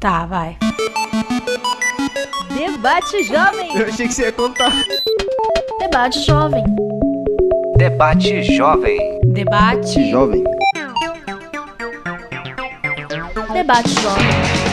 Tá, vai. Debate Jovem. Eu achei que você ia contar. Debate Jovem. Debate Jovem. Debate. Jovem. Debate Jovem.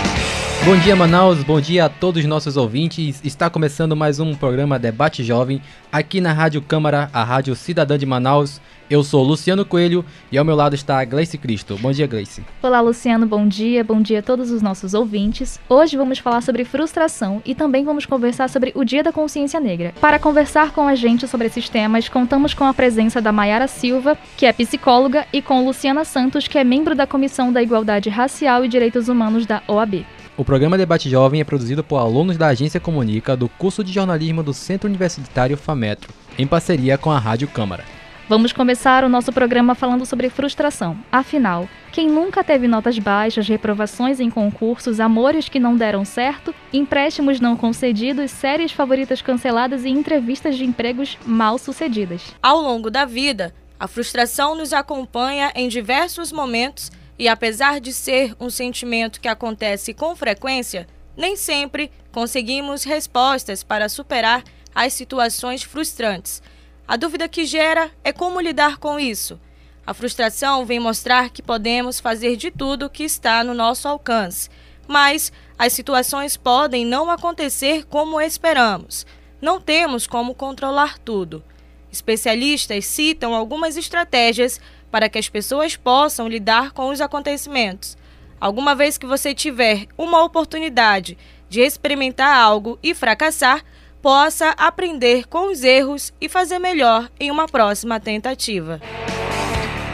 Bom dia, Manaus. Bom dia a todos os nossos ouvintes. Está começando mais um programa Debate Jovem aqui na Rádio Câmara, a Rádio Cidadã de Manaus. Eu sou Luciano Coelho e ao meu lado está a Gleice Cristo. Bom dia, Gleice. Olá, Luciano. Bom dia. Bom dia a todos os nossos ouvintes. Hoje vamos falar sobre frustração e também vamos conversar sobre o Dia da Consciência Negra. Para conversar com a gente sobre esses temas, contamos com a presença da Mayara Silva, que é psicóloga, e com Luciana Santos, que é membro da Comissão da Igualdade Racial e Direitos Humanos da OAB. O programa Debate Jovem é produzido por alunos da Agência Comunica do curso de jornalismo do Centro Universitário FAMetro, em parceria com a Rádio Câmara. Vamos começar o nosso programa falando sobre frustração. Afinal, quem nunca teve notas baixas, reprovações em concursos, amores que não deram certo, empréstimos não concedidos, séries favoritas canceladas e entrevistas de empregos mal sucedidas? Ao longo da vida, a frustração nos acompanha em diversos momentos e apesar de ser um sentimento que acontece com frequência, nem sempre conseguimos respostas para superar as situações frustrantes. A dúvida que gera é como lidar com isso. A frustração vem mostrar que podemos fazer de tudo que está no nosso alcance, mas as situações podem não acontecer como esperamos. Não temos como controlar tudo. Especialistas citam algumas estratégias para que as pessoas possam lidar com os acontecimentos. Alguma vez que você tiver uma oportunidade de experimentar algo e fracassar, possa aprender com os erros e fazer melhor em uma próxima tentativa.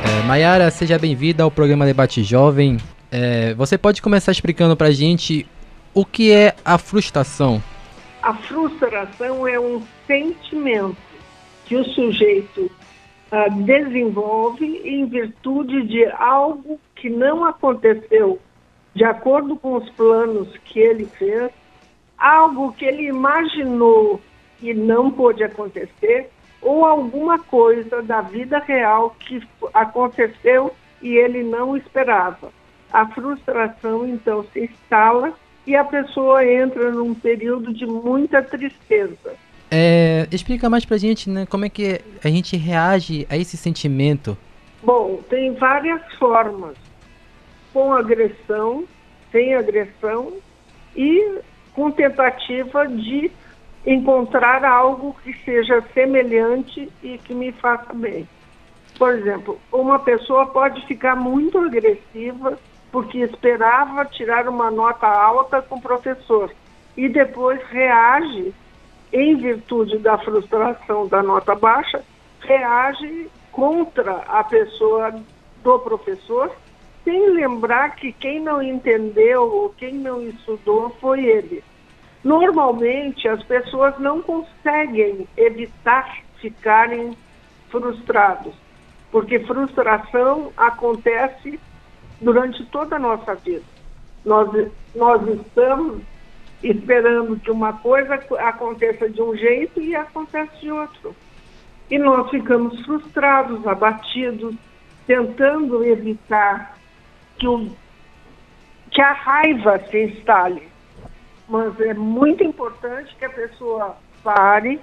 É, Mayara, seja bem-vinda ao programa Debate Jovem. É, você pode começar explicando para a gente o que é a frustração? A frustração é um sentimento que o sujeito uh, desenvolve em virtude de algo que não aconteceu de acordo com os planos que ele fez, algo que ele imaginou e não pôde acontecer, ou alguma coisa da vida real que aconteceu e ele não esperava. A frustração então se instala e a pessoa entra num período de muita tristeza. É, explica mais pra gente, né, como é que a gente reage a esse sentimento. Bom, tem várias formas. Com agressão, sem agressão e com tentativa de encontrar algo que seja semelhante e que me faça bem. Por exemplo, uma pessoa pode ficar muito agressiva porque esperava tirar uma nota alta com o professor e depois reage em virtude da frustração da nota baixa, reage contra a pessoa do professor, sem lembrar que quem não entendeu ou quem não estudou foi ele. Normalmente, as pessoas não conseguem evitar ficarem frustrados, porque frustração acontece durante toda a nossa vida. Nós, nós estamos esperando que uma coisa aconteça de um jeito e acontece de outro. E nós ficamos frustrados, abatidos, tentando evitar que, o, que a raiva se instale. Mas é muito importante que a pessoa pare,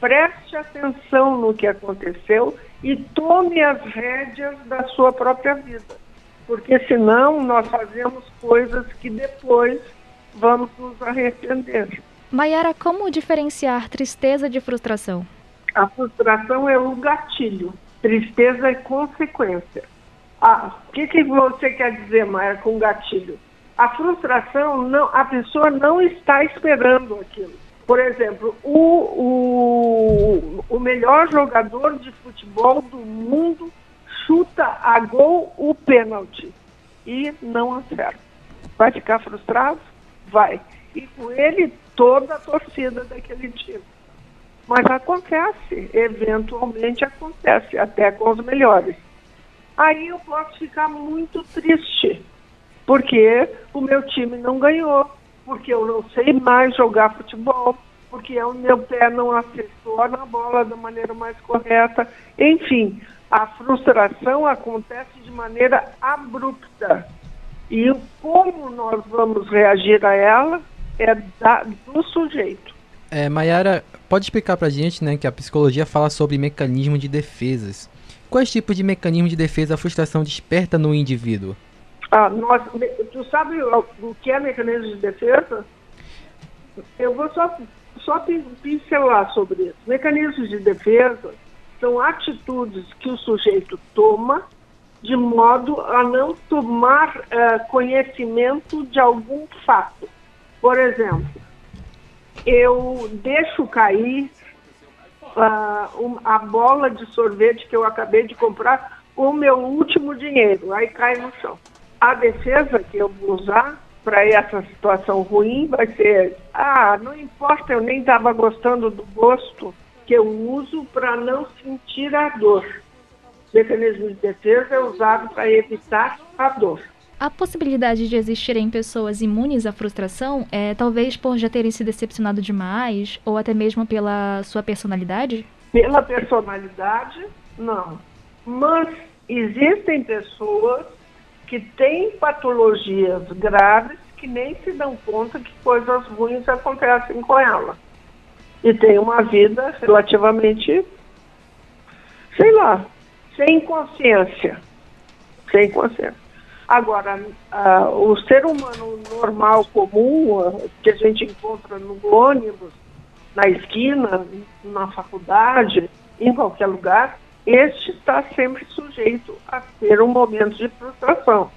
preste atenção no que aconteceu e tome as rédeas da sua própria vida. Porque senão nós fazemos coisas que depois vamos nos arrepender. Mayara, como diferenciar tristeza de frustração? A frustração é o gatilho, tristeza é consequência. Ah, o que, que você quer dizer, Maia, com gatilho? A frustração, não, a pessoa não está esperando aquilo. Por exemplo, o, o, o melhor jogador de futebol do mundo chuta a gol o pênalti e não acerta. Vai ficar frustrado? Vai. E com ele toda a torcida daquele time. Mas acontece, eventualmente acontece, até com os melhores. Aí eu posso ficar muito triste, porque o meu time não ganhou, porque eu não sei mais jogar futebol, porque o meu pé não acertou na bola da maneira mais correta. Enfim, a frustração acontece de maneira abrupta E como nós vamos reagir a ela é da, do sujeito. É, Mayara, pode explicar pra gente, né, que a psicologia fala sobre mecanismo de defesas. Quais tipos de mecanismo de defesa a frustração desperta no indivíduo? Ah, nós, tu sabe o, que é mecanismo de defesa? Eu vou só, só pincelar sobre isso. Mecanismos de defesa são atitudes que o sujeito toma de modo a não tomar uh, conhecimento de algum fato. Por exemplo, eu deixo cair uh, um, a bola de sorvete que eu acabei de comprar com o meu último dinheiro, aí cai no chão. A defesa que eu vou usar para essa situação ruim vai ser: ah, não importa, eu nem estava gostando do gosto que eu uso para não sentir a dor. Mecanismo de defesa é usado para evitar a dor. A possibilidade de existirem pessoas imunes à frustração é talvez por já terem se decepcionado demais ou até mesmo pela sua personalidade? Pela personalidade, não. Mas existem pessoas que têm patologias graves que nem se dão conta que coisas ruins acontecem com ela. E tem uma vida relativamente, sei lá, sem consciência. Sem consciência. Agora, uh, o ser humano normal, comum, uh, que a gente encontra no ônibus, na esquina, na faculdade, em qualquer lugar, este está sempre sujeito a ter um momento de frustração.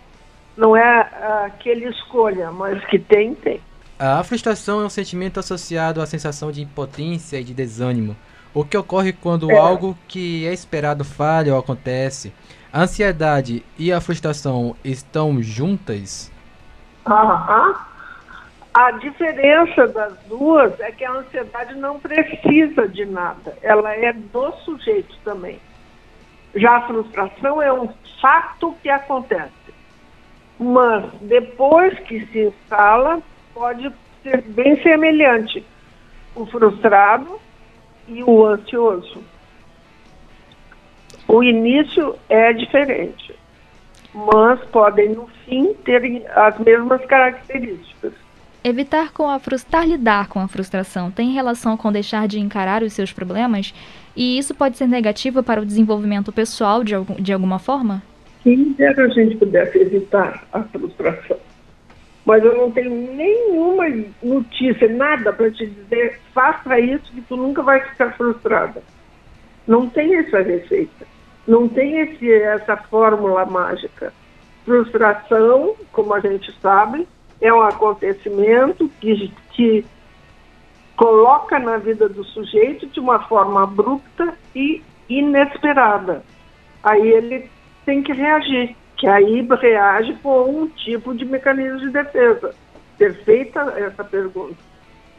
Não é uh, que ele escolha, mas que tem, tem. A frustração é um sentimento associado à sensação de impotência e de desânimo. O que ocorre quando é. algo que é esperado falha ou acontece. A ansiedade e a frustração estão juntas? Aham. A diferença das duas é que a ansiedade não precisa de nada, ela é do sujeito também. Já a frustração é um fato que acontece. Mas depois que se instala, pode ser bem semelhante o frustrado e o ansioso. O início é diferente, mas podem no fim ter as mesmas características. Evitar com a frustrar lidar com a frustração tem relação com deixar de encarar os seus problemas e isso pode ser negativo para o desenvolvimento pessoal de, algum, de alguma forma? Quem dera a gente pudesse evitar a frustração. Mas eu não tenho nenhuma notícia, nada para te dizer, faça isso que tu nunca vai ficar frustrada. Não tem essa receita. Não tem esse, essa fórmula mágica. Frustração, como a gente sabe, é um acontecimento que te coloca na vida do sujeito de uma forma abrupta e inesperada. Aí ele tem que reagir, que aí reage por um tipo de mecanismo de defesa. Perfeita essa pergunta.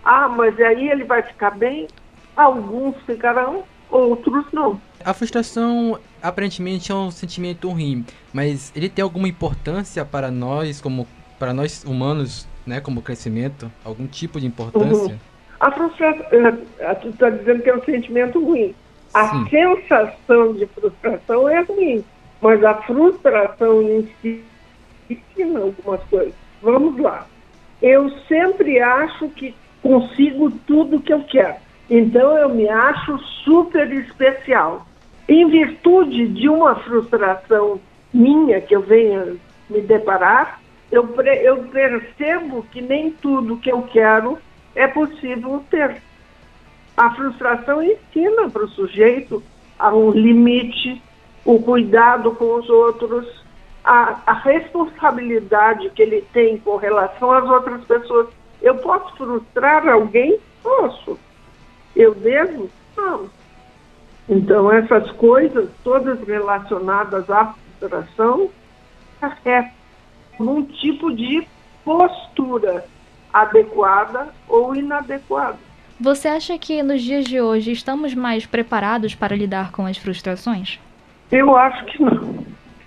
Ah, mas aí ele vai ficar bem? Alguns ficarão, outros não. A frustração aparentemente é um sentimento ruim, mas ele tem alguma importância para nós, como para nós humanos, né, como crescimento? Algum tipo de importância? Uhum. A frustração, uh, tu está dizendo que é um sentimento ruim. A Sim. sensação de frustração é ruim, mas a frustração ensina algumas coisas. Vamos lá. Eu sempre acho que consigo tudo que eu quero. Então eu me acho super especial. Em virtude de uma frustração minha que eu venha me deparar, eu, eu percebo que nem tudo que eu quero é possível ter. A frustração ensina para o sujeito a um limite, o cuidado com os outros, a, a responsabilidade que ele tem com relação às outras pessoas. Eu posso frustrar alguém? Posso. Eu devo? Não. Então, essas coisas, todas relacionadas à frustração, é um tipo de postura adequada ou inadequada. Você acha que nos dias de hoje estamos mais preparados para lidar com as frustrações? Eu acho que não.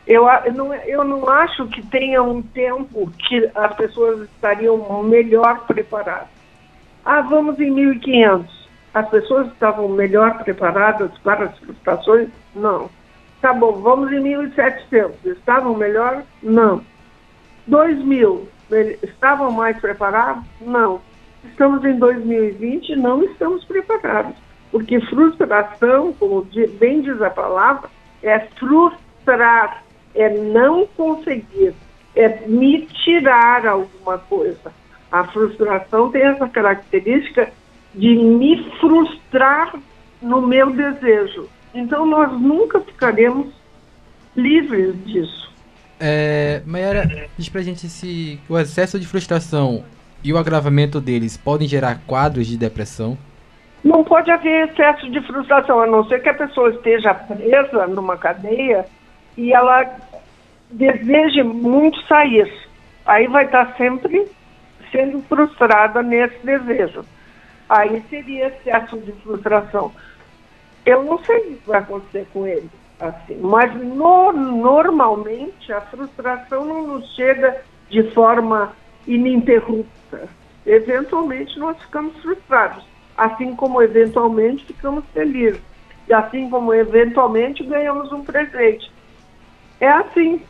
Eu, não, eu não acho que tenha um tempo que as pessoas estariam melhor preparadas. Ah, vamos em 1500 as pessoas estavam melhor preparadas para as frustrações? Não. Tá bom, vamos em 1700. Estavam melhor? Não. 2000, estavam mais preparados? Não. Estamos em 2020 e não estamos preparados. Porque frustração, como bem diz a palavra, é frustrar, é não conseguir, é me tirar alguma coisa. A frustração tem essa característica de me frustrar no meu desejo. Então nós nunca ficaremos livres disso. É, Mayara, diz pra gente se o excesso de frustração e o agravamento deles podem gerar quadros de depressão. Não pode haver excesso de frustração, a não ser que a pessoa esteja presa numa cadeia e ela deseje muito sair. Aí vai estar sempre sendo frustrada nesse desejo. Aí seria excesso de frustração. Eu não sei o que vai acontecer com ele, assim, mas no, normalmente a frustração não nos chega de forma ininterrupta. Eventualmente nós ficamos frustrados, assim como eventualmente ficamos felizes, e assim como eventualmente ganhamos um presente. É assim,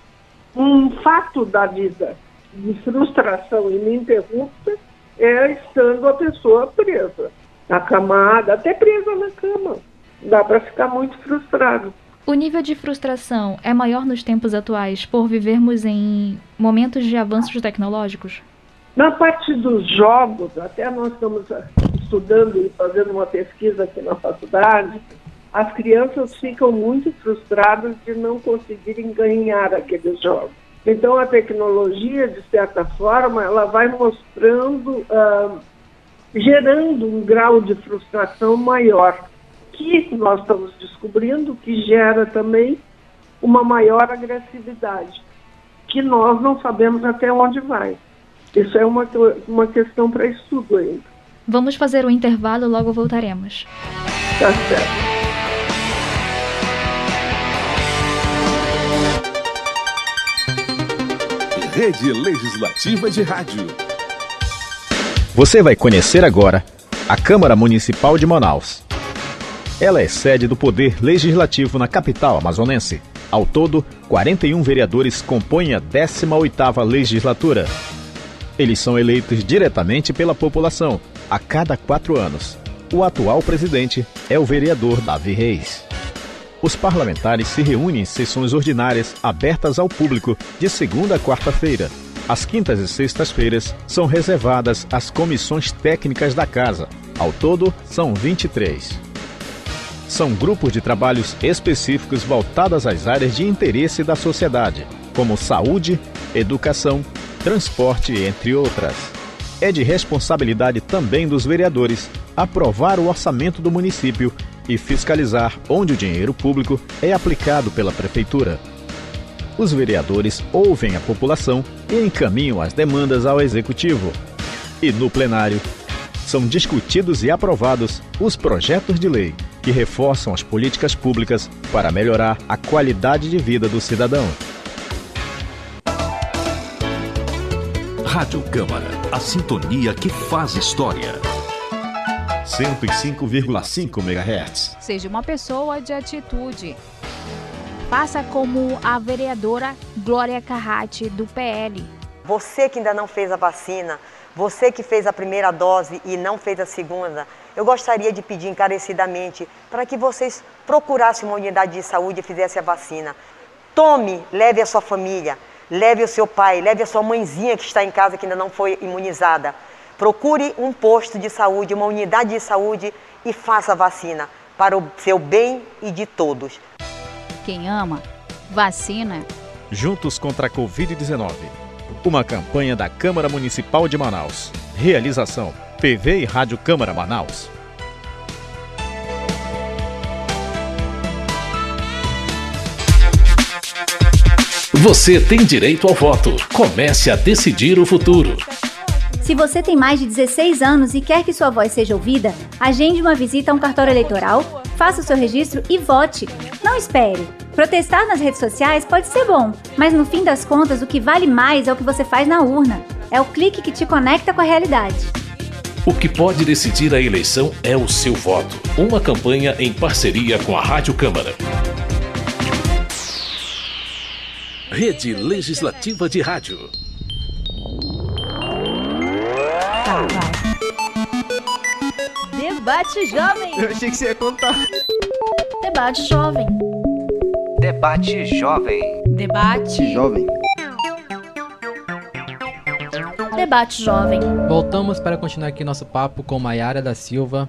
um fato da vida de frustração ininterrupta é estando a pessoa presa, acamada, até presa na cama dá para ficar muito frustrado. O nível de frustração é maior nos tempos atuais por vivermos em momentos de avanços tecnológicos? Na parte dos jogos, até nós estamos estudando e fazendo uma pesquisa aqui na faculdade, as crianças ficam muito frustradas de não conseguirem ganhar aqueles jogos. Então a tecnologia, de certa forma, ela vai mostrando, uh, gerando um grau de frustração maior que nós estamos descobrindo que gera também uma maior agressividade, que nós não sabemos até onde vai. Isso é uma, uma questão para estudo ainda. Vamos fazer um intervalo, logo voltaremos. Tá certo. Rede Legislativa de Rádio. Você vai conhecer agora a Câmara Municipal de Manaus. Ela é sede do Poder Legislativo na capital amazonense. Ao todo, 41 vereadores compõem a 18ª legislatura. Eles são eleitos diretamente pela população, a cada quatro anos. O atual presidente é o vereador Davi Reis. Os parlamentares se reúnem em sessões ordinárias abertas ao público de segunda a quarta-feira. As quintas e sextas-feiras são reservadas às comissões técnicas da casa. Ao todo, são 23 são grupos de trabalhos específicos voltados às áreas de interesse da sociedade, como saúde, educação, transporte, entre outras. É de responsabilidade também dos vereadores aprovar o orçamento do município e fiscalizar onde o dinheiro público é aplicado pela prefeitura. Os vereadores ouvem a população e encaminham as demandas ao executivo. E no plenário são discutidos e aprovados os projetos de lei que reforçam as políticas públicas para melhorar a qualidade de vida do cidadão. Rádio Câmara, a sintonia que faz história. 105,5 MHz. Seja uma pessoa de atitude. Faça como a vereadora Glória Carrati, do PL. Você que ainda não fez a vacina, você que fez a primeira dose e não fez a segunda, eu gostaria de pedir encarecidamente para que vocês procurassem uma unidade de saúde e fizessem a vacina. Tome, leve a sua família, leve o seu pai, leve a sua mãezinha que está em casa que ainda não foi imunizada. Procure um posto de saúde, uma unidade de saúde e faça a vacina para o seu bem e de todos. Quem ama, vacina. Juntos contra a Covid-19. Uma campanha da Câmara Municipal de Manaus. Realização: PV e Rádio Câmara Manaus. Você tem direito ao voto. Comece a decidir o futuro. Se você tem mais de 16 anos e quer que sua voz seja ouvida, agende uma visita a um cartório eleitoral, faça o seu registro e vote. Não espere. Protestar nas redes sociais pode ser bom, mas no fim das contas, o que vale mais é o que você faz na urna. É o clique que te conecta com a realidade. O que pode decidir a eleição é o seu voto. Uma campanha em parceria com a Rádio Câmara. Rede Legislativa de Rádio. Debate Jovem. Eu achei que você ia contar. Debate Jovem. Debate Jovem. Debate Jovem. Debate Jovem. Voltamos para continuar aqui nosso papo com Maiara da Silva.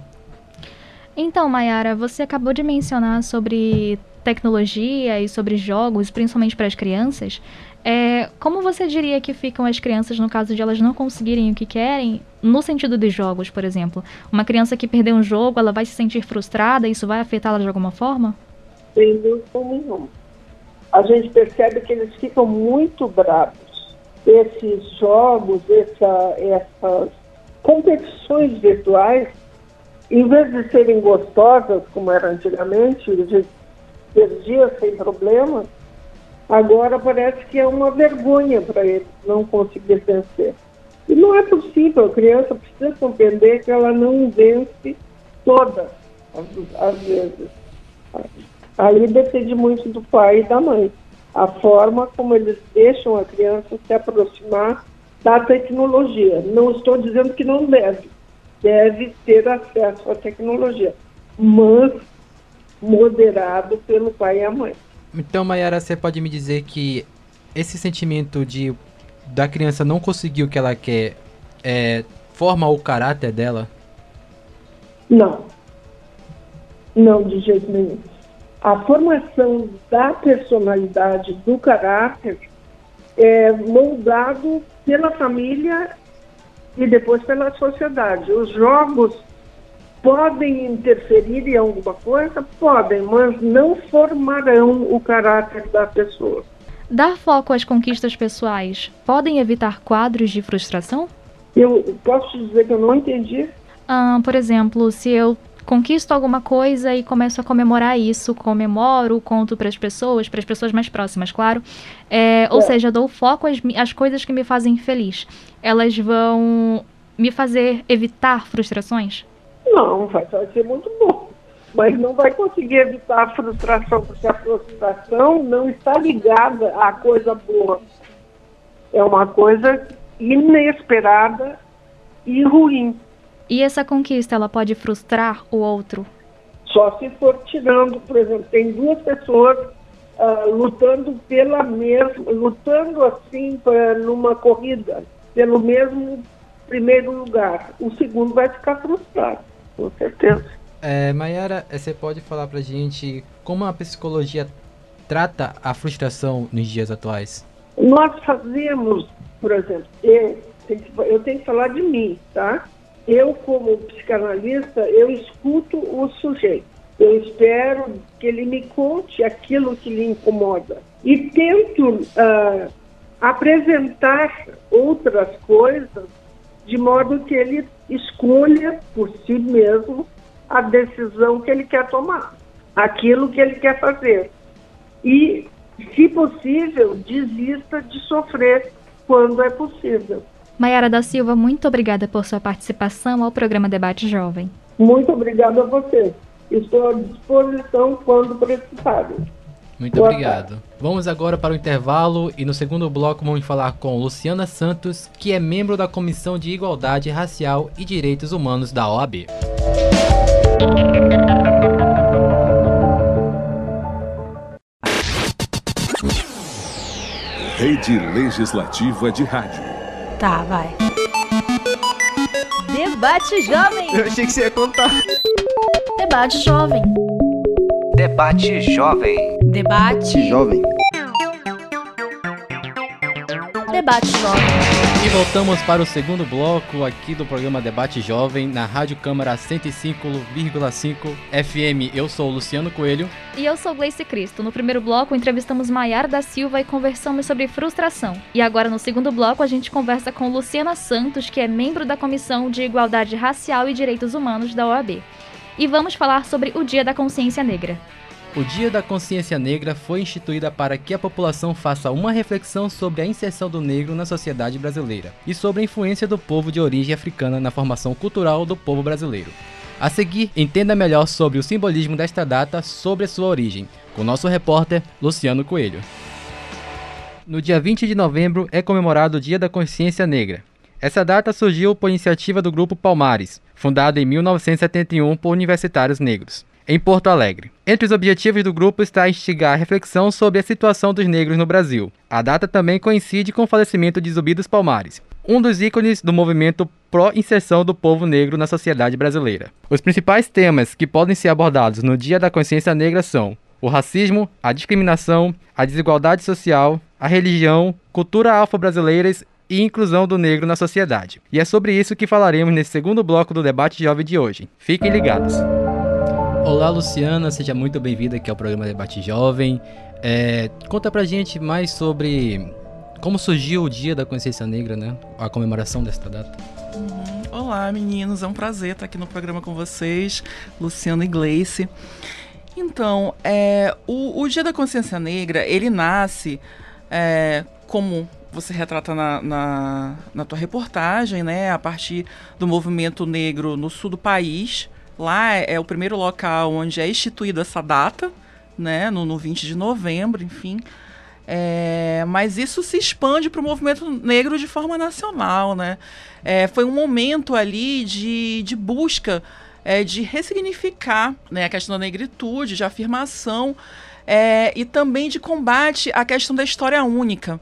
Então, Maiara, você acabou de mencionar sobre tecnologia e sobre jogos, principalmente para as crianças. É, como você diria que ficam as crianças no caso de elas não conseguirem o que querem, no sentido dos jogos, por exemplo? Uma criança que perdeu um jogo, ela vai se sentir frustrada, isso vai afetá-la de alguma forma? Sem dúvida nenhuma. A gente percebe que eles ficam muito bravos. Esses jogos, essa, essas competições virtuais, em vez de serem gostosas, como era antigamente, gente perdia sem problema, agora parece que é uma vergonha para eles não conseguir vencer. E não é possível, a criança precisa compreender que ela não vence todas as, as vezes. Aí depende muito do pai e da mãe. A forma como eles deixam a criança se aproximar da tecnologia. Não estou dizendo que não deve, deve ter acesso à tecnologia, mas moderado pelo pai e a mãe. Então, Mayara, você pode me dizer que esse sentimento de da criança não conseguir o que ela quer é, forma o caráter dela? Não. Não, de jeito nenhum. A formação da personalidade, do caráter, é moldado pela família e depois pela sociedade. Os jogos podem interferir em alguma coisa? Podem, mas não formarão o caráter da pessoa. Dar foco às conquistas pessoais podem evitar quadros de frustração? Eu posso dizer que eu não entendi. Ah, por exemplo, se eu conquisto alguma coisa e começo a comemorar isso, comemoro, conto para as pessoas, para as pessoas mais próximas, claro. É, ou É. seja, dou foco às, às coisas que me fazem feliz. Elas vão me fazer evitar frustrações? Não, vai, vai ser muito bom. Mas não vai conseguir evitar a frustração, porque a frustração não está ligada à coisa boa. É uma coisa inesperada e ruim. E essa conquista, ela pode frustrar o outro? Só se for tirando, por exemplo, tem duas pessoas ah, lutando pela mesma, lutando assim pra, numa corrida, pelo mesmo primeiro lugar. O segundo vai ficar frustrado, com certeza. É, Mayara, eh, você pode falar pra gente como a psicologia trata a frustração nos dias atuais? Nós fazemos, por exemplo, eu, tenho que- eu tenho que falar de mim, tá? Eu, como psicanalista, eu escuto o sujeito. Eu espero que ele me conte aquilo que lhe incomoda. E tento ah, apresentar outras coisas de modo que ele escolha por si mesmo a decisão que ele quer tomar, aquilo que ele quer fazer. E, se possível, desista de sofrer quando é possível. Mayara da Silva, muito obrigada por sua participação ao programa Debate Jovem. Muito obrigada a você. Estou à disposição quando precisarem. Muito Boa obrigado. Vamos agora para o intervalo e no segundo bloco vamos falar com Luciana Santos, que é membro da Comissão de Igualdade Racial e Direitos Humanos da OAB. Rede Legislativa de Rádio. Tá, vai. Debate Jovem. Eu achei que você ia contar. Debate Jovem. Debate Jovem. Debate. Jovem. Debate Jovem. E voltamos para o segundo bloco aqui do programa Debate Jovem na Rádio Câmara 105,5 FM. Eu sou o Luciano Coelho. E eu sou Gleice Cristo. No primeiro bloco, entrevistamos Maiara da Silva e conversamos sobre frustração. E agora, no segundo bloco, a gente conversa com Luciana Santos, que é membro da Comissão de Igualdade Racial e Direitos Humanos da OAB. E vamos falar sobre o Dia da Consciência Negra. O Dia da Consciência Negra foi instituída para que a população faça uma reflexão sobre a inserção do negro na sociedade brasileira e sobre a influência do povo de origem africana na formação cultural do povo brasileiro. A seguir, entenda melhor sobre o simbolismo desta data sobre a sua origem, com nosso repórter Luciano Coelho. No dia 20 de novembro é comemorado o Dia da Consciência Negra. Essa data surgiu por iniciativa do Grupo Palmares, fundado em 1971 por universitários negros, em Porto Alegre. Entre os objetivos do grupo está instigar a reflexão sobre a situação dos negros no Brasil. A data também coincide com o falecimento de Zumbi dos Palmares, um dos ícones do movimento pró-inserção do povo negro na sociedade brasileira. Os principais temas que podem ser abordados no Dia da Consciência Negra são o racismo, a discriminação, a desigualdade social, a religião, cultura afro-brasileiras e inclusão do negro na sociedade. E é sobre isso que falaremos nesse segundo bloco do debate jovem de hoje. Fiquem ligados. Olá, Luciana, seja muito bem-vinda aqui ao programa Debate Jovem. É, conta pra gente mais sobre como surgiu o Dia da Consciência Negra, né? A comemoração desta data. Uhum. Olá, meninos, é um prazer estar aqui no programa com vocês, Luciana e Gleice. Então, é, o, o, Dia da Consciência Negra, ele nasce é, como você retrata na, na, na, tua reportagem, né, a partir do movimento negro no sul do país. Lá é, é o primeiro local onde é instituída essa data, né, no, no 20 de novembro, enfim. É, mas isso se expande para o movimento negro de forma nacional, né? É, foi um momento ali de, de busca é, de ressignificar né, a questão da negritude, de afirmação é, e também de combate à questão da história única.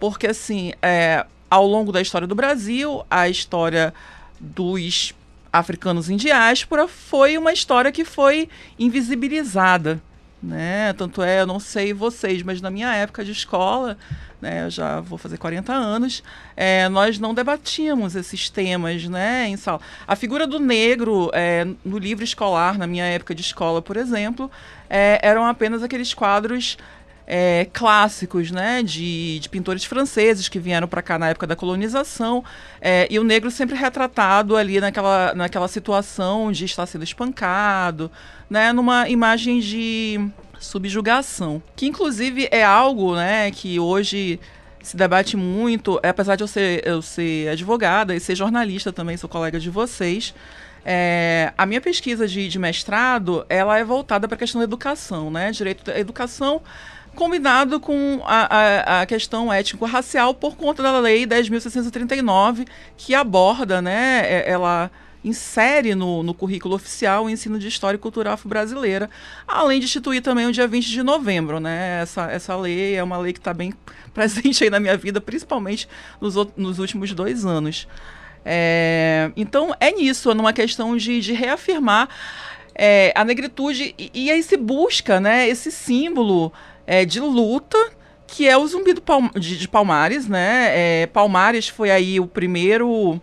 Porque, assim, é, ao longo da história do Brasil, a história dos africanos em diáspora foi uma história que foi invisibilizada. Né? Tanto é, eu não sei vocês, mas na minha época de escola, né, eu já vou fazer 40 anos, é, nós não debatíamos esses temas né, em sala. A figura do negro é, no livro escolar, na minha época de escola, por exemplo, é, eram apenas aqueles quadros é, clássicos, né, de, de, pintores franceses que vieram para cá na época da colonização, é, e o negro sempre retratado ali naquela, naquela situação de estar sendo espancado, né, numa imagem de subjugação, que inclusive é algo, né, que hoje se debate muito, apesar de eu ser, eu ser advogada e ser jornalista também, sou colega de vocês, é, a minha pesquisa de, de, mestrado, ela é voltada para a questão da educação, né, direito da educação combinado com a, a, a questão étnico-racial por conta da Lei 10.639, que aborda, né, é, ela insere no, no currículo oficial o ensino de História e Cultura Afro-Brasileira, além de instituir também o dia 20 de novembro. Né? Essa, essa lei é uma lei que está bem presente aí na minha vida, principalmente nos, nos últimos dois anos. É, então, é nisso, é numa questão de, de reafirmar é, a negritude e, e, aí se busca né, esse símbolo é, de luta que é o zumbi Palm de, de, Palmares, né? É, Palmares foi aí o primeiro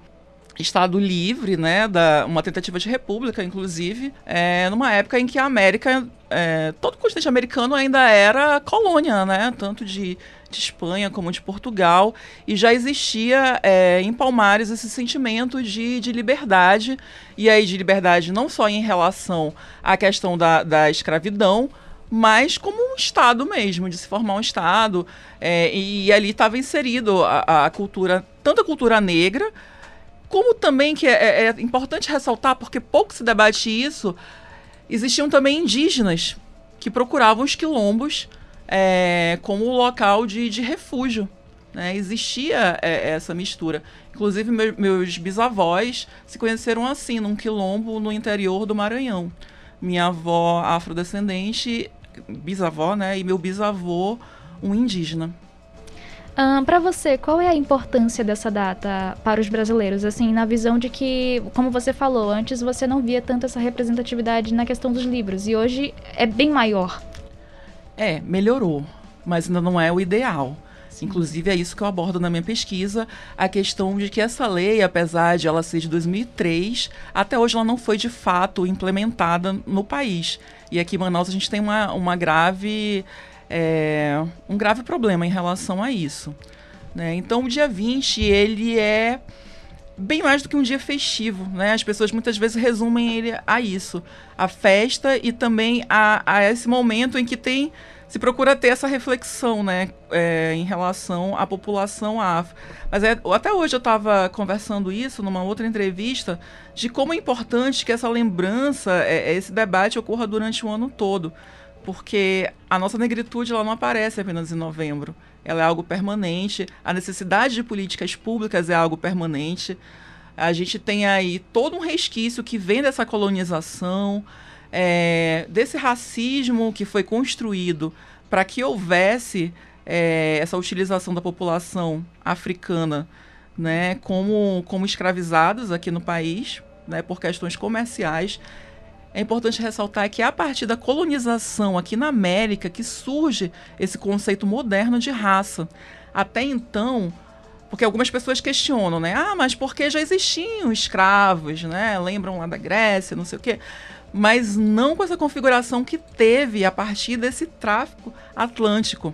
Estado livre, né, da, uma tentativa de república, inclusive, é, numa época em que a América, é, todo o continente americano ainda era colônia, né, tanto de, de Espanha como de Portugal, e já existia é, em Palmares esse sentimento de, de liberdade, e aí de liberdade não só em relação à questão da, da escravidão, mas como um Estado mesmo, de se formar um Estado, é, e, e, ali estava inserido a, a cultura, tanto a cultura negra, como também, que é, é, é importante ressaltar, porque pouco se debate isso, existiam também indígenas que procuravam os quilombos é, como local de, de refúgio. Né? Existia é, essa mistura. Inclusive, meu, meus bisavós se conheceram assim, num quilombo no interior do Maranhão. Minha avó afrodescendente, bisavó, né? E meu bisavô, um indígena. Um, para você, qual é a importância dessa data para os brasileiros? Assim, na visão de que, como você falou, antes você não via tanto essa representatividade na questão dos livros e hoje é bem maior. É, melhorou, mas ainda não é o ideal. Sim. Inclusive é isso que eu abordo na minha pesquisa, a questão de que essa lei, apesar de ela ser de 2003, até hoje ela não foi de fato implementada no país. E aqui em Manaus a gente tem uma, uma grave é, um grave problema em relação a isso. Né? Então, o dia 20, ele é bem mais do que um dia festivo, né? As pessoas muitas vezes resumem ele a isso, a festa e também a, a esse momento em que tem se procura ter essa reflexão, né, é, em relação à população afro. Mas é, até hoje eu estava conversando isso numa outra entrevista de como é importante que essa lembrança, é, esse debate ocorra durante o ano todo porque a nossa negritude ela não aparece apenas em novembro. Ela é algo permanente. A necessidade de políticas públicas é algo permanente. A gente tem aí todo um resquício que vem dessa colonização, é, desse racismo que foi construído para que houvesse é, essa utilização da população africana né, como, como escravizados aqui no país, né, por questões comerciais. É importante ressaltar que é a partir da colonização aqui na América que surge esse conceito moderno de raça. Até então, porque algumas pessoas questionam, né? Ah, mas porque já existiam escravos, né? Lembram lá da Grécia, não sei o quê. Mas não com essa configuração que teve a partir desse tráfico atlântico,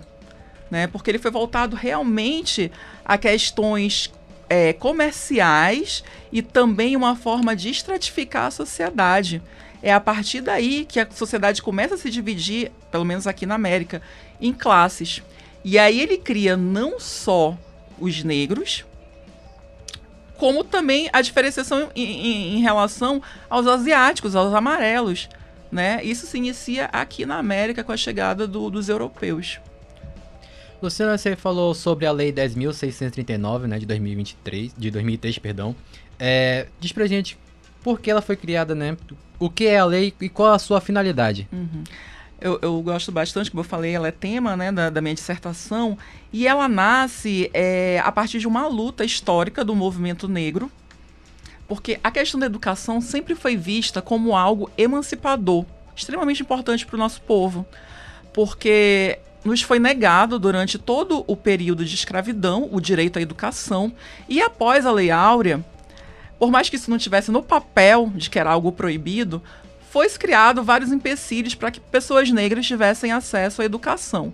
né? Porque ele foi voltado realmente a questões é, comerciais e também uma forma de estratificar a sociedade. É a partir daí que a sociedade começa a se dividir, pelo menos aqui na América, em classes. E aí ele cria não só os negros, como também a diferenciação em, em, em relação aos asiáticos, aos amarelos. Né? Isso se inicia aqui na América com a chegada do, dos europeus. Luciana, você falou sobre a Lei 10.639, né, de 2023, de 2003, perdão. É, diz pra gente por que ela foi criada, né? O que é a lei e qual a sua finalidade? Uhum. Eu, eu, gosto bastante, como eu falei, ela é tema né, da, da minha dissertação, e ela nasce é, a partir de uma luta histórica do movimento negro, porque a questão da educação sempre foi vista como algo emancipador, extremamente importante para o nosso povo, porque nos foi negado durante todo o período de escravidão o direito à educação, e após a Lei Áurea, por mais que isso não tivesse no papel de que era algo proibido, foi criado vários empecilhos para que pessoas negras tivessem acesso à educação.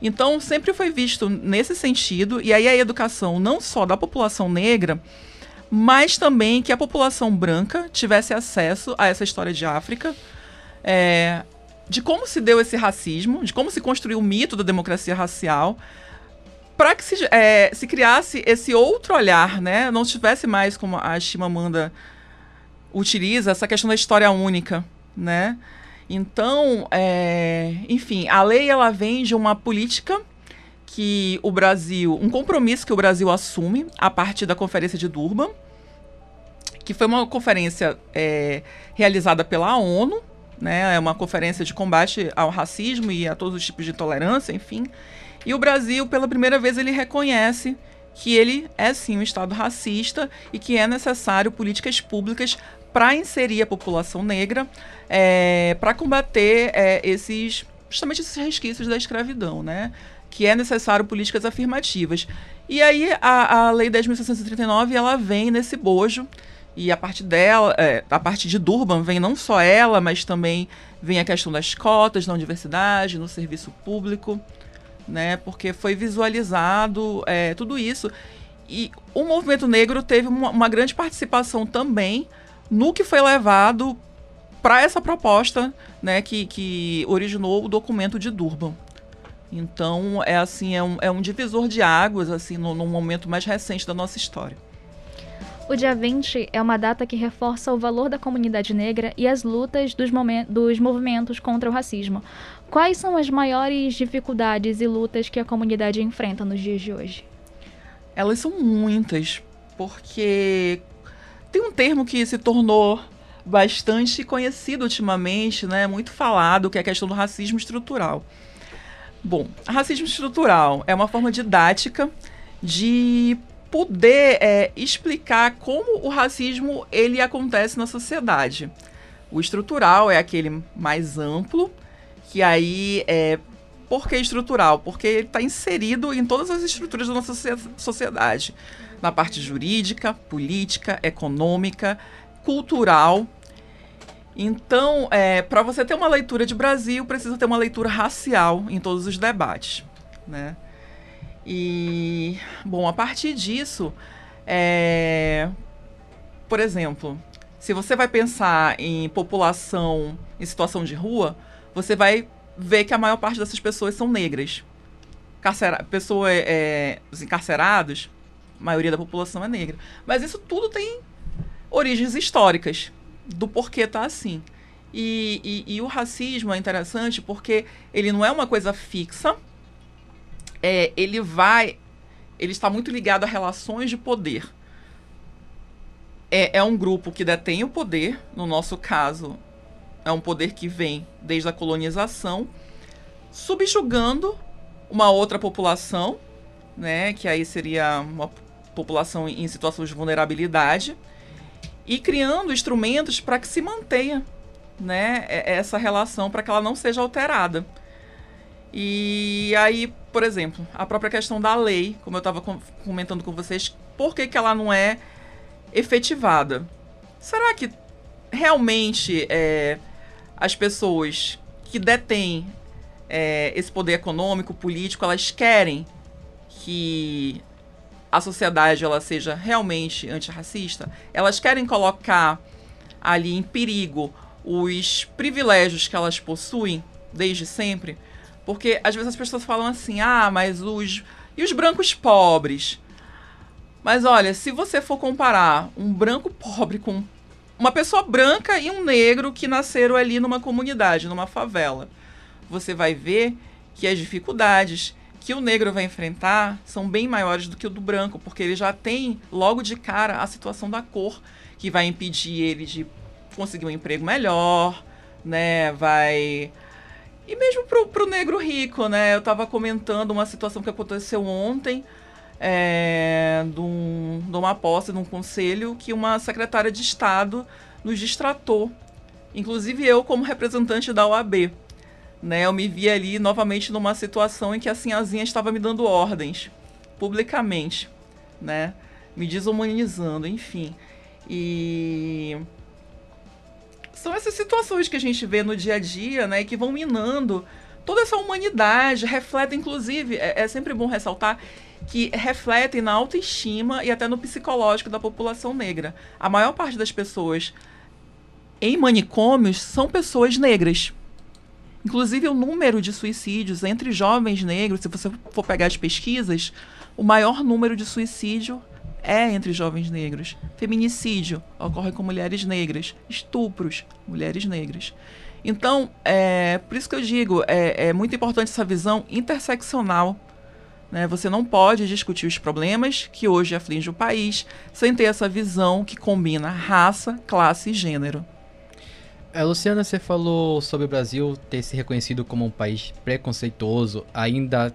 Então, sempre foi visto nesse sentido, e aí a educação não só da população negra, mas também que a população branca tivesse acesso a essa história de África, é, de como se deu esse racismo, de como se construiu o mito da democracia racial, para que se, é, se criasse esse outro olhar, né? Não tivesse mais como a Chimamanda utiliza essa questão da história única, né? Então, é, enfim, a lei ela vem de uma política que o Brasil, um compromisso que o Brasil assume a partir da Conferência de Durban, que foi uma conferência é, realizada pela ONU, né? É uma conferência de combate ao racismo e a todos os tipos de intolerância, enfim. E o Brasil, pela primeira vez, ele reconhece que ele é sim um Estado racista e que é necessário políticas públicas para inserir a população negra, é, para combater é, esses justamente esses resquícios da escravidão, né? Que é necessário políticas afirmativas. E aí a, a Lei 10.639 ela vem nesse bojo e a partir dela, é, a partir de Durban vem não só ela, mas também vem a questão das cotas na universidade, no serviço público né? Porque foi visualizado é, tudo isso. E o movimento negro teve uma, uma grande participação também no que foi levado para essa proposta, né, que, que originou o documento de Durban. Então, é assim, é um, é um divisor de águas, assim, no, no momento mais recente da nossa história. O dia 20 é uma data que reforça o valor da comunidade negra e as lutas dos, dos movimentos contra o racismo. Quais são as maiores dificuldades e lutas que a comunidade enfrenta nos dias de hoje? Elas são muitas, porque tem um termo que se tornou bastante conhecido ultimamente, né, muito falado, que é a questão do racismo estrutural. Bom, racismo estrutural é uma forma didática de poder é, explicar como o racismo ele acontece na sociedade. O estrutural é aquele mais amplo, que aí é. Por que estrutural? Porque ele está inserido em todas as estruturas da nossa sociedade. Na parte jurídica, política, econômica, cultural. Então, é, para você ter uma leitura de Brasil, precisa ter uma leitura racial em todos os debates. Né? E, bom, a partir disso, é, por exemplo, se você vai pensar em população em situação de rua, você vai ver que a maior parte dessas pessoas são negras. Carcera é, os encarcerados, a maioria da população é negra. Mas isso tudo tem origens históricas do porquê tá assim. E, e, e, o racismo é interessante porque ele não é uma coisa fixa, é, ele vai. Ele está muito ligado a relações de poder. É, é um grupo que detém o poder, no nosso caso, é um poder que vem desde a colonização, subjugando uma outra população, né, que aí seria uma população em situações de vulnerabilidade, e criando instrumentos para que se mantenha né, essa relação, para que ela não seja alterada. E aí, por exemplo, a própria questão da lei, como eu estava comentando com vocês, por que, que ela não é efetivada? Será que realmente é, as pessoas que detêm é, esse poder econômico, político, elas querem que a sociedade ela seja realmente antirracista? Elas querem colocar ali em perigo os privilégios que elas possuem desde sempre? Porque às vezes as pessoas falam assim: ah, mas os. E os brancos pobres? Mas olha, se você for comparar um branco pobre com uma pessoa branca e um negro que nasceram ali numa comunidade, numa favela, você vai ver que as dificuldades que o negro vai enfrentar são bem maiores do que o do branco, porque ele já tem logo de cara a situação da cor que vai impedir ele de conseguir um emprego melhor, né? Vai e mesmo pro, pro negro rico, né? Eu estava comentando uma situação que aconteceu ontem, é, de, um, de uma posse, de um conselho, que uma secretária de Estado nos distratou. Inclusive eu, como representante da OAB. Né, eu me vi ali novamente numa situação em que a Sinhazinha estava me dando ordens, publicamente, né? Me desumanizando, enfim. E são essas situações que a gente vê no dia a dia, né, que vão minando toda essa humanidade, refletem, inclusive, é, é sempre bom ressaltar que refletem na autoestima e até no psicológico da população negra. A maior parte das pessoas em manicômios são pessoas negras. Inclusive, o número de suicídios entre jovens negros, se você for pegar as pesquisas, o maior número de suicídio é entre jovens negros. Feminicídio ocorre com mulheres negras. Estupros, mulheres negras. Então, é, por isso que eu digo, é, é muito importante essa visão interseccional. Né? Você não pode discutir os problemas que hoje afligem o país sem ter essa visão que combina raça, classe e gênero. É, Luciana, você falou sobre o Brasil ter se reconhecido como um país preconceituoso. Ainda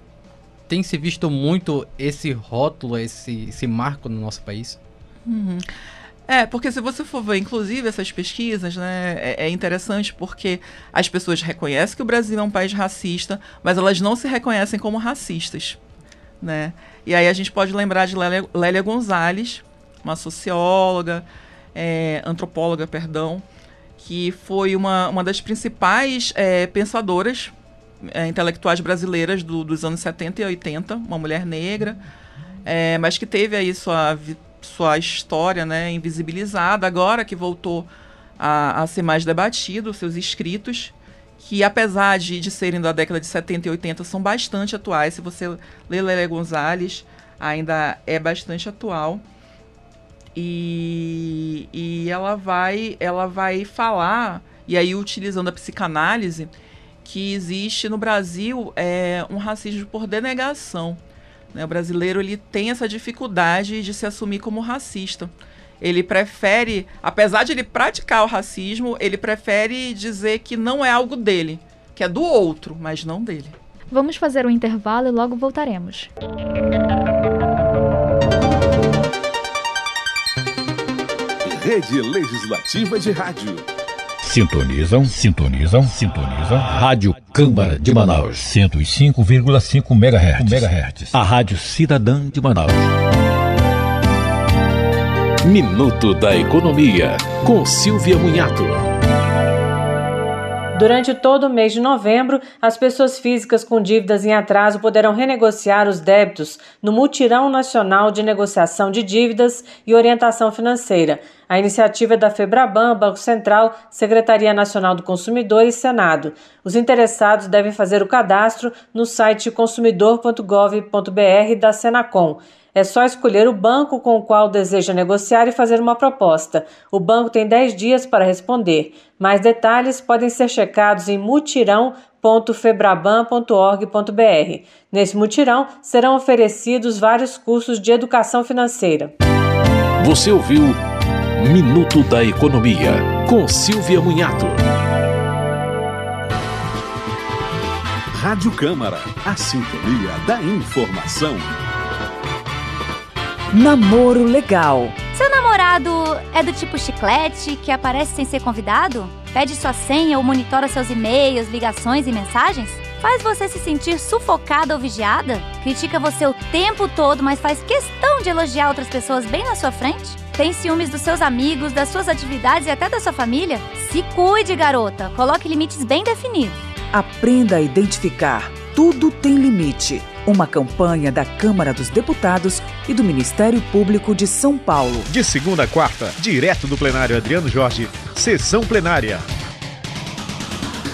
tem se visto muito esse rótulo, esse, esse marco no nosso país? Uhum. É, porque se você for ver, inclusive, essas pesquisas, né, é, é, interessante porque as pessoas reconhecem que o Brasil é um país racista, mas elas não se reconhecem como racistas, né? E aí a gente pode lembrar de Lélia, Lélia Gonzalez, uma socióloga, é, antropóloga, perdão, que foi uma, uma das principais é, pensadoras é, intelectuais brasileiras do, dos anos 70 e 80, uma mulher negra, é, mas que teve aí sua, sua história né, invisibilizada, agora que voltou a, a ser mais debatido, seus escritos, que apesar de, de serem da década de 70 e 80, são bastante atuais. Se você lê Lélia Gonzalez, ainda é bastante atual. E, e ela vai ela vai falar, e aí utilizando a psicanálise, que existe no Brasil é, um racismo por denegação. Né? O brasileiro ele tem essa dificuldade de se assumir como racista. Ele prefere, apesar de ele praticar o racismo, ele prefere dizer que não é algo dele, que é do outro, mas não dele. Vamos fazer um intervalo e logo voltaremos. Rede Legislativa de Rádio. Sintonizam, sintonizam, sintonizam. Rádio Câmara de Manaus. 105,5 MHz. MHz. A Rádio Cidadã de Manaus. Minuto da Economia, com Silvia Munhato. Durante todo o mês de novembro, as pessoas físicas com dívidas em atraso poderão renegociar os débitos no Mutirão Nacional de Negociação de Dívidas e Orientação Financeira. A iniciativa é da Febraban, Banco Central, Secretaria Nacional do Consumidor e Senado. Os interessados devem fazer o cadastro no site consumidor.gov.br da Senacom. É só escolher o banco com o qual deseja negociar e fazer uma proposta. O banco tem 10 dias para responder. Mais detalhes podem ser checados em mutirão.febraban.org.br. Nesse mutirão serão oferecidos vários cursos de educação financeira. Você ouviu Minuto da Economia com Silvia Munhato. Rádio Câmara, a sintonia da informação. Namoro legal. Seu namorado é do tipo chiclete que aparece sem ser convidado? Pede sua senha ou monitora seus e-mails, ligações e mensagens? Faz você se sentir sufocada ou vigiada? Critica você o tempo todo, mas faz questão de elogiar outras pessoas bem na sua frente? Tem ciúmes dos seus amigos, das suas atividades e até da sua família? Se cuide, garota. Coloque limites bem definidos. Aprenda a identificar. Tudo tem limite. Uma campanha da Câmara dos Deputados e do Ministério Público de São Paulo. De segunda a quarta, direto do plenário Adriano Jorge, sessão plenária.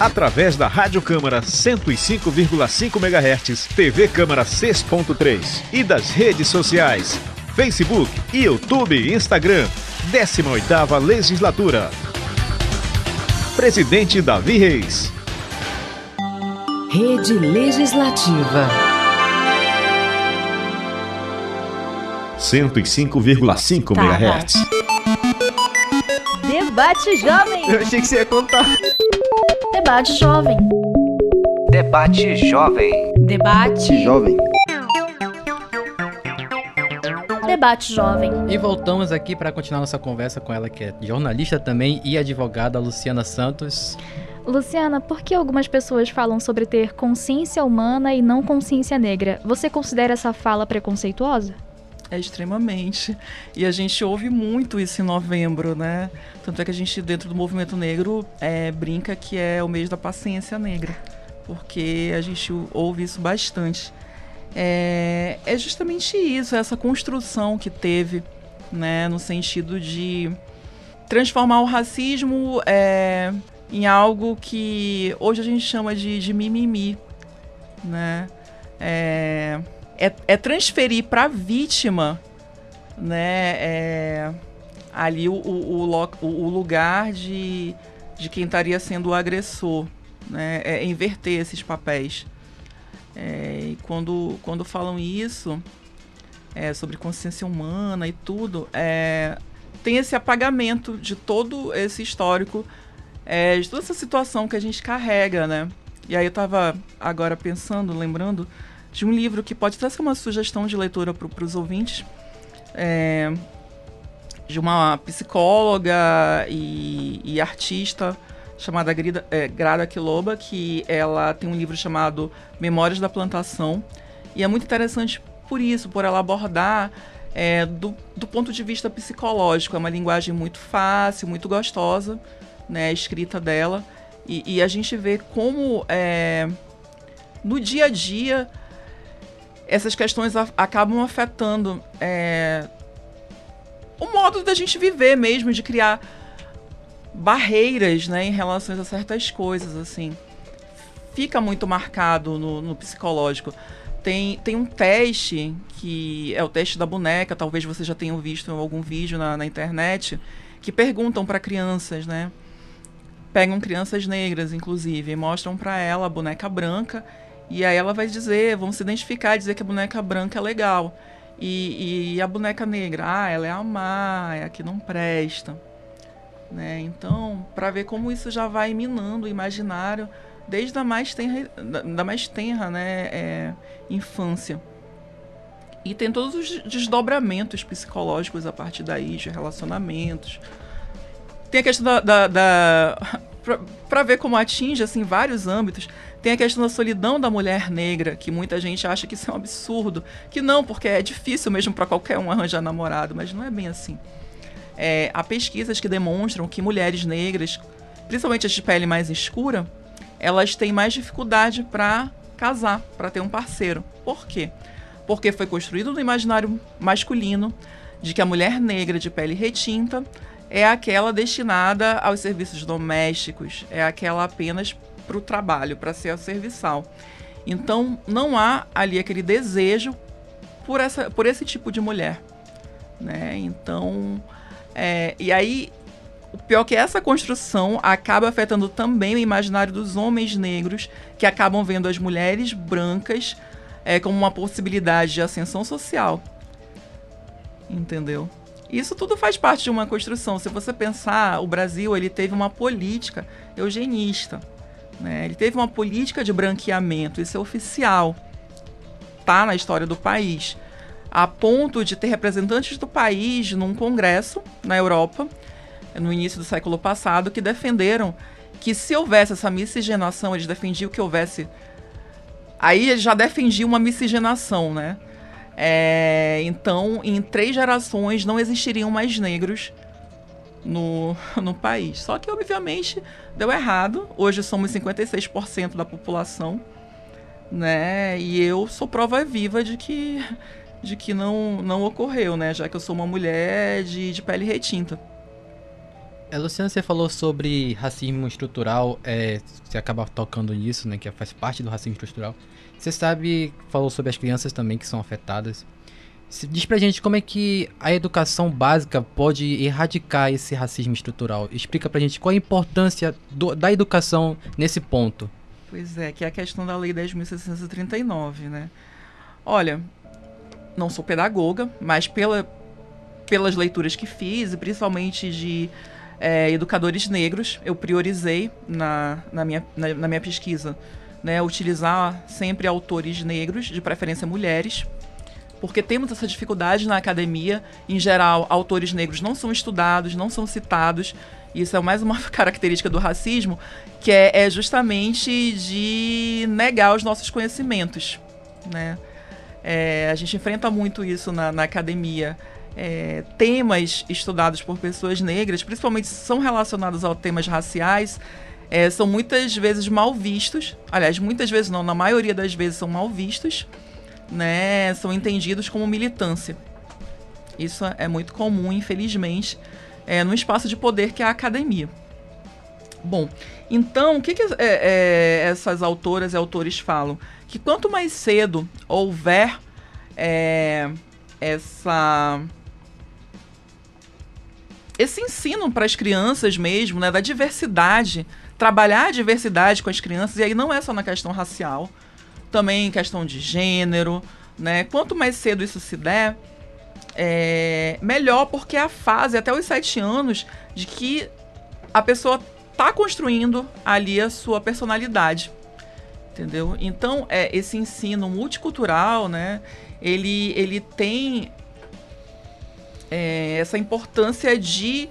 Através da Rádio Câmara 105,5 MHz, TV Câmara 6.3 e das redes sociais Facebook, YouTube e Instagram. 18ª Legislatura. Presidente Davi Reis. Rede Legislativa. 105,5 Tá, MHz. Debate Jovem. Eu achei que você ia contar. Debate Jovem. Debate Jovem. Debate Jovem. Debate Jovem. E voltamos aqui para continuar nossa conversa com ela, que é jornalista também e advogada, Luciana Santos. Luciana, por que algumas pessoas falam sobre ter consciência humana e não consciência negra? Você considera essa fala preconceituosa? É extremamente. E a gente ouve muito isso em novembro, né? Tanto é que a gente, dentro do movimento negro, é, brinca que é o mês da paciência negra. Porque a gente ouve isso bastante. É, é justamente isso, essa construção que teve, né? No sentido de transformar o racismo é, em algo que hoje a gente chama de, de mimimi, né? É, é, é transferir para a vítima, né? É, ali o, o, o, o, lugar de, de quem estaria sendo o agressor, né? É inverter esses papéis. É, e quando, quando falam isso, é, sobre consciência humana e tudo, é, tem esse apagamento de todo esse histórico, é, de toda essa situação que a gente carrega, né? E aí eu estava agora pensando, lembrando de um livro que pode trazer uma sugestão de leitura para os ouvintes, é, de uma psicóloga e, e artista chamada Grida, é, Grada Quiloba, que ela tem um livro chamado Memórias da Plantação, e é muito interessante por isso, por ela abordar é, do, do ponto de vista psicológico, é uma linguagem muito fácil, muito gostosa, né, a escrita dela, e, e a gente vê como é, no dia a dia essas questões a, acabam afetando é, o modo da gente viver mesmo, de criar barreiras né, em relação a certas coisas, assim. Fica muito marcado no, no psicológico. Tem, tem um teste que é o teste da boneca, talvez você já tenha visto em algum vídeo na, na internet, que perguntam para crianças, né? Pegam crianças negras, inclusive, e mostram para ela a boneca branca, e aí ela vai dizer, vão se identificar, dizer que a boneca branca é legal. E, e a boneca negra, ah, ela é a má, é a que não presta. Né? Então, para ver como isso já vai minando o imaginário desde a mais tenra, da mais tenra né, é, infância. E tem todos os desdobramentos psicológicos a partir daí, de relacionamentos. Tem a questão da. da, da para ver como atinge assim vários âmbitos. Tem a questão da solidão da mulher negra, que muita gente acha que isso é um absurdo, que não, porque é difícil mesmo para qualquer um arranjar namorado, mas não é bem assim. É, há pesquisas que demonstram que mulheres negras, principalmente as de pele mais escura, elas têm mais dificuldade para casar, para ter um parceiro. Por quê? Porque foi construído no imaginário masculino de que a mulher negra de pele retinta é aquela destinada aos serviços domésticos, é aquela apenas para o trabalho, para ser serviçal. Então, não há ali aquele desejo por, essa, por esse tipo de mulher. Né? Então, é, e aí, o pior é que essa construção acaba afetando também o imaginário dos homens negros, que acabam vendo as mulheres brancas é, como uma possibilidade de ascensão social. Entendeu? Isso tudo faz parte de uma construção. Se você pensar, o Brasil ele teve uma política eugenista. Né? Ele teve uma política de branqueamento, isso é oficial. Tá na história do país. A ponto de ter representantes do país num congresso na Europa, no início do século passado, que defenderam que se houvesse essa miscigenação, eles defendiam que houvesse. Aí eles já defendiam uma miscigenação, né? É, então, em três gerações não existiriam mais negros no, no país. Só que, obviamente, deu errado. Hoje somos 56% da população, né? E eu sou prova viva de que, de que não, não ocorreu, né? Já que eu sou uma mulher de, de pele retinta. É, Luciana, você falou sobre racismo estrutural, é, você acaba tocando nisso, né? Que faz parte do racismo estrutural. Você sabe, falou sobre as crianças também que são afetadas. Diz pra gente como é que a educação básica pode erradicar esse racismo estrutural. Explica pra gente qual a importância do, da educação nesse ponto. Pois é, que é a questão da Lei 10.639, né? Olha, não sou pedagoga, mas pela, pelas leituras que fiz, e principalmente de é, educadores negros, eu priorizei na, na, minha, na, na minha pesquisa né, utilizar sempre autores negros, de preferência mulheres, porque temos essa dificuldade na academia. Em geral, autores negros não são estudados, não são citados. Isso é mais uma característica do racismo, que é, é justamente de negar os nossos conhecimentos. Né? É, a gente enfrenta muito isso na, na academia. É, temas estudados por pessoas negras, principalmente são relacionados a temas raciais, é, são muitas vezes mal vistos. Aliás, muitas vezes não, na maioria das vezes são mal vistos, né? São entendidos como militância. Isso é muito comum, infelizmente, é, no espaço de poder que é a academia. Bom, então, o que, que é, é, essas autoras e autores falam? Que quanto mais cedo houver é, essa esse ensino para as crianças mesmo, né, da diversidade trabalhar a diversidade com as crianças, e aí não é só na questão racial, também questão de gênero, né? Quanto mais cedo isso se der, é melhor, porque é a fase, até os sete anos, de que a pessoa tá construindo ali a sua personalidade. Entendeu? Então, é, esse ensino multicultural, né? Ele, ele tem é, essa importância de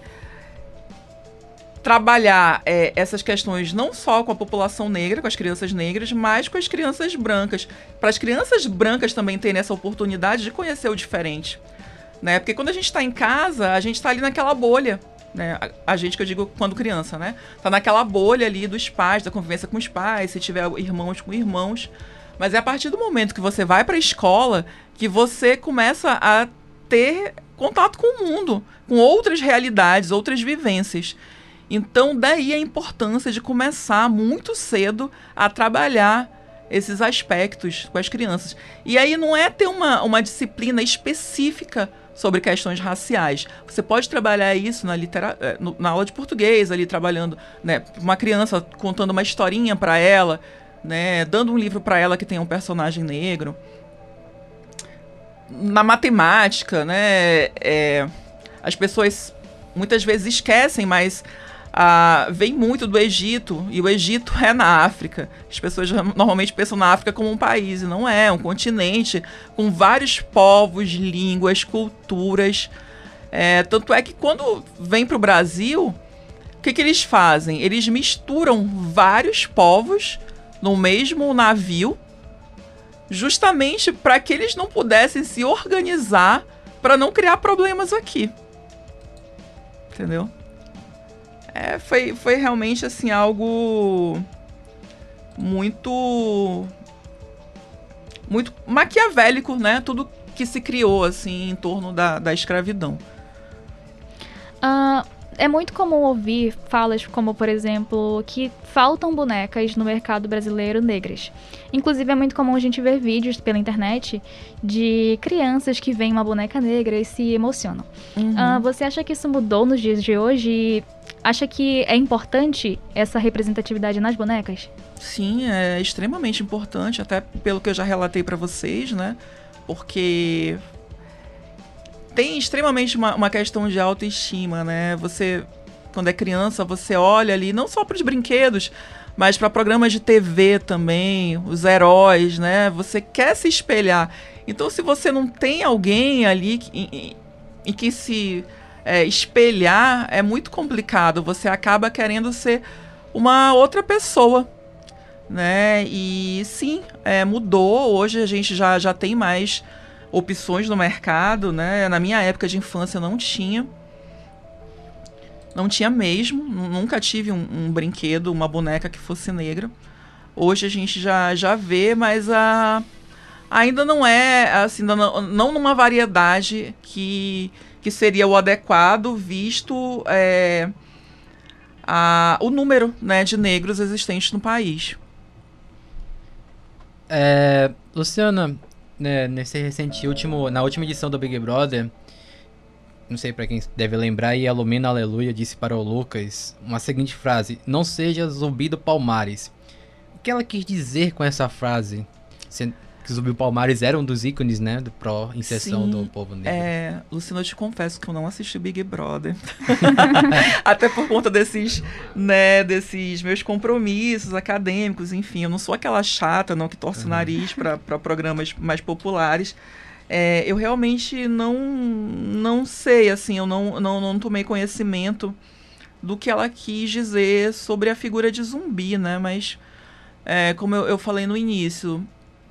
trabalhar é, essas questões não só com a população negra, com as crianças negras, mas com as crianças brancas. Para as crianças brancas também terem essa oportunidade de conhecer o diferente. Né? Porque quando a gente está em casa, a gente está ali naquela bolha. Né? A, gente que eu digo quando criança, né? Tá naquela bolha ali dos pais, da convivência com os pais, se tiver irmãos com irmãos. Mas é a partir do momento que você vai para a escola que você começa a ter contato com o mundo, com outras realidades, outras vivências. Então, daí a importância de começar muito cedo a trabalhar esses aspectos com as crianças. E aí não é ter uma, uma disciplina específica sobre questões raciais. Você pode trabalhar isso na, litera eh, na aula de português, ali trabalhando, né, uma criança contando uma historinha para ela, né, dando um livro para ela que tem um personagem negro. Na matemática, né, é, as pessoas muitas vezes esquecem, mas ah, vem muito do Egito, e o Egito é na África. As pessoas normalmente pensam na África como um país, e não é, é um continente com vários povos, línguas, culturas. É, tanto é que quando vem para o Brasil, o que, que eles fazem? Eles misturam vários povos no mesmo navio, justamente para que eles não pudessem se organizar para não criar problemas aqui. Entendeu? É, foi, foi realmente assim algo muito muito maquiavélico, né? Tudo que se criou assim em torno da, da escravidão. Uh, é muito comum ouvir falas como, por exemplo, que faltam bonecas no mercado brasileiro negras. Inclusive, é muito comum a gente ver vídeos pela internet de crianças que veem uma boneca negra e se emocionam. Uhum. Uh, você acha que isso mudou nos dias de hoje? E acha que é importante essa representatividade nas bonecas? Sim, é extremamente importante, até pelo que eu já relatei para vocês, né? Porque tem extremamente uma, uma questão de autoestima, né? Você, quando é criança, você olha ali não só para os brinquedos, mas para programas de TV também, os heróis, né? Você quer se espelhar. Então, se você não tem alguém ali em, em que se é, espelhar, é muito complicado. Você acaba querendo ser uma outra pessoa, né? E sim, é, mudou. Hoje a gente já, já tem mais opções no mercado, né? Na minha época de infância não tinha. Não tinha mesmo. Nunca tive um, um brinquedo, uma boneca que fosse negra. Hoje a gente já, já vê, mas a, ainda não é, assim, não, não numa variedade que, que seria o adequado, visto é, a, o número né, de negros existentes no país. É, Luciana, né, nesse recente último, na última edição do Big Brother, não sei para quem deve lembrar, e a Lumina Aleluia disse para o Lucas uma seguinte frase: Não seja zumbi do Palmares. O que ela quis dizer com essa frase? Que Zumbi Palmares era um dos ícones, né, do pró inserção do povo negro. É, Luciano, eu te confesso que eu não assisti Big Brother. Até por conta desses, né, desses meus compromissos acadêmicos, enfim, eu não sou aquela chata, não, que torce o nariz para programas mais populares. É, eu realmente não não sei, assim, eu não, não, não tomei conhecimento do que ela quis dizer sobre a figura de zumbi, né, mas... É, como eu, eu falei no início,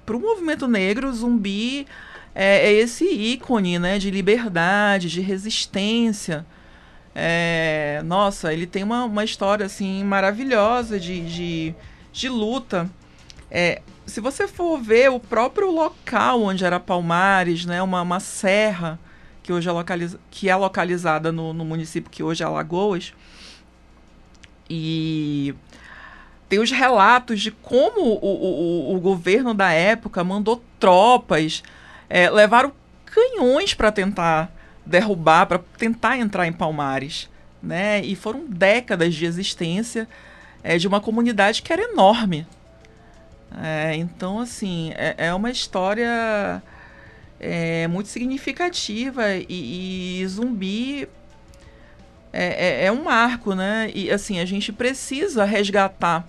para o movimento negro, o zumbi é, é, esse ícone né, de liberdade, de resistência. É, nossa, ele tem uma, uma história assim maravilhosa de, de, de luta. É, se você for ver o próprio local onde era Palmares, né, uma, uma serra que hoje é, localiza que é localizada no, no município que hoje é Alagoas, e tem os relatos de como o, o, o governo da época mandou tropas, é, levaram canhões para tentar derrubar, para tentar entrar em Palmares. Né? E foram décadas de existência é, de uma comunidade que era enorme. É, então, assim, é, é uma história é, muito significativa e, e Zumbi é, é, é, um marco, né? E assim, a gente precisa resgatar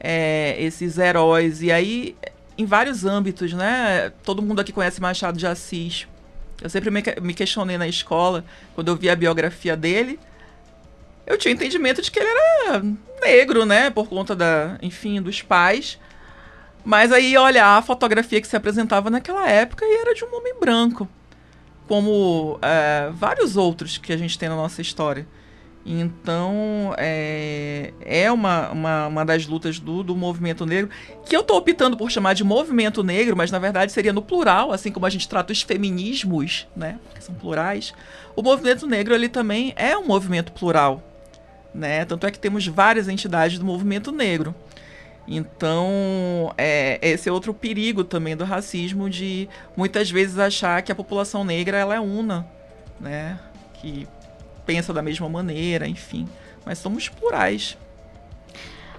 é, esses heróis. E aí, em vários âmbitos, né? Todo mundo aqui conhece Machado de Assis. Eu sempre me, me questionei na escola, quando eu vi a biografia dele, eu tinha entendimento de que ele era negro, né? Por conta da, enfim, dos pais. Mas aí olha a fotografia que se apresentava naquela época e era de um homem branco. Como é, vários outros que a gente tem na nossa história. Então, é, é uma, uma, uma, das lutas do, do movimento negro, que eu estou optando por chamar de movimento negro, mas na verdade seria no plural, assim como a gente trata os feminismos, né, que são plurais. O movimento negro ele também é um movimento plural, né? Tanto é que temos várias entidades do movimento negro. Então, é, esse é outro perigo também do racismo, de muitas vezes achar que a população negra ela é una, né? Que pensa da mesma maneira, enfim. Mas somos plurais.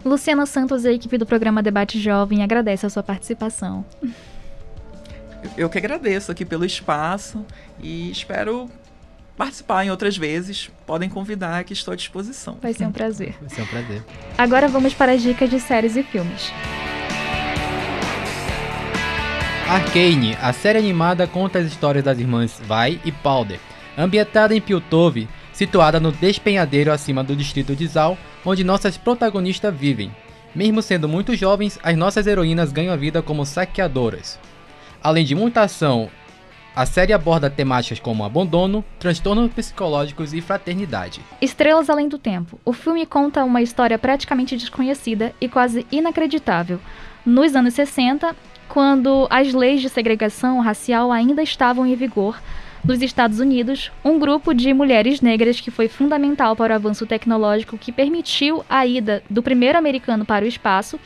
Luciana Santos e a equipe do programa Debate Jovem agradece a sua participação. Eu que agradeço aqui pelo espaço e espero participar em outras vezes. Podem convidar que estou à disposição. Vai ser um prazer. Vai ser um prazer. Agora vamos para as dicas de séries e filmes. Arcane, a série animada conta as histórias das irmãs Vai e Powder. Ambientada em Piltove, situada no despenhadeiro acima do distrito de Zal, onde nossas protagonistas vivem. Mesmo sendo muito jovens, as nossas heroínas ganham a vida como saqueadoras. Além de muita ação, a série aborda temáticas como abandono, transtornos psicológicos e fraternidade. Estrelas Além do Tempo. O filme conta uma história praticamente desconhecida e quase inacreditável. Nos anos 60, quando as leis de segregação racial ainda estavam em vigor, dos Estados Unidos, um grupo de mulheres negras que foi fundamental para o avanço tecnológico que permitiu a ida do primeiro americano para o espaço,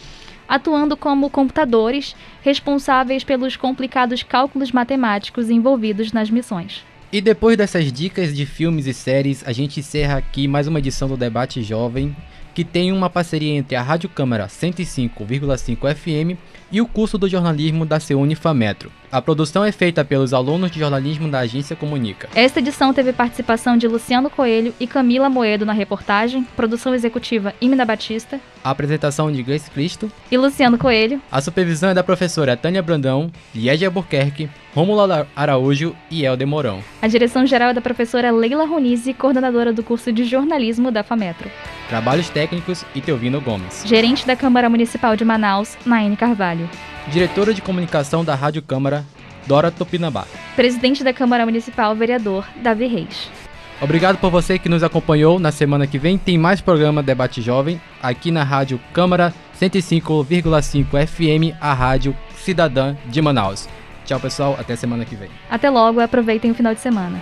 atuando como computadores responsáveis pelos complicados cálculos matemáticos envolvidos nas missões. E depois dessas dicas de filmes e séries, a gente encerra aqui mais uma edição do Debate Jovem, que tem uma parceria entre a Rádio Câmara 105,5 FM e o curso do jornalismo da Ceunifametro. A produção é feita pelos alunos de jornalismo da agência Comunica. Esta edição teve participação de Luciano Coelho e Camila Moedo na reportagem, produção executiva Imina Batista, a apresentação de Grace Cristo e Luciano Coelho. A supervisão é da professora Tânia Brandão, Liege Albuquerque, Rômulo Araújo e Helder Mourão. A direção geral é da professora Leila Ronizzi, coordenadora do curso de jornalismo da FAMetro. Trabalhos técnicos e Teovino Gomes. Gerente da Câmara Municipal de Manaus, Naine Carvalho. Diretora de Comunicação da Rádio Câmara, Dora Tupinambá. Presidente da Câmara Municipal, vereador Davi Reis. Obrigado por você que nos acompanhou. Na semana que vem tem mais programa Debate Jovem aqui na Rádio Câmara 105,5 FM, a Rádio Cidadã de Manaus. Tchau, pessoal. Até semana que vem. Até logo. Aproveitem o final de semana.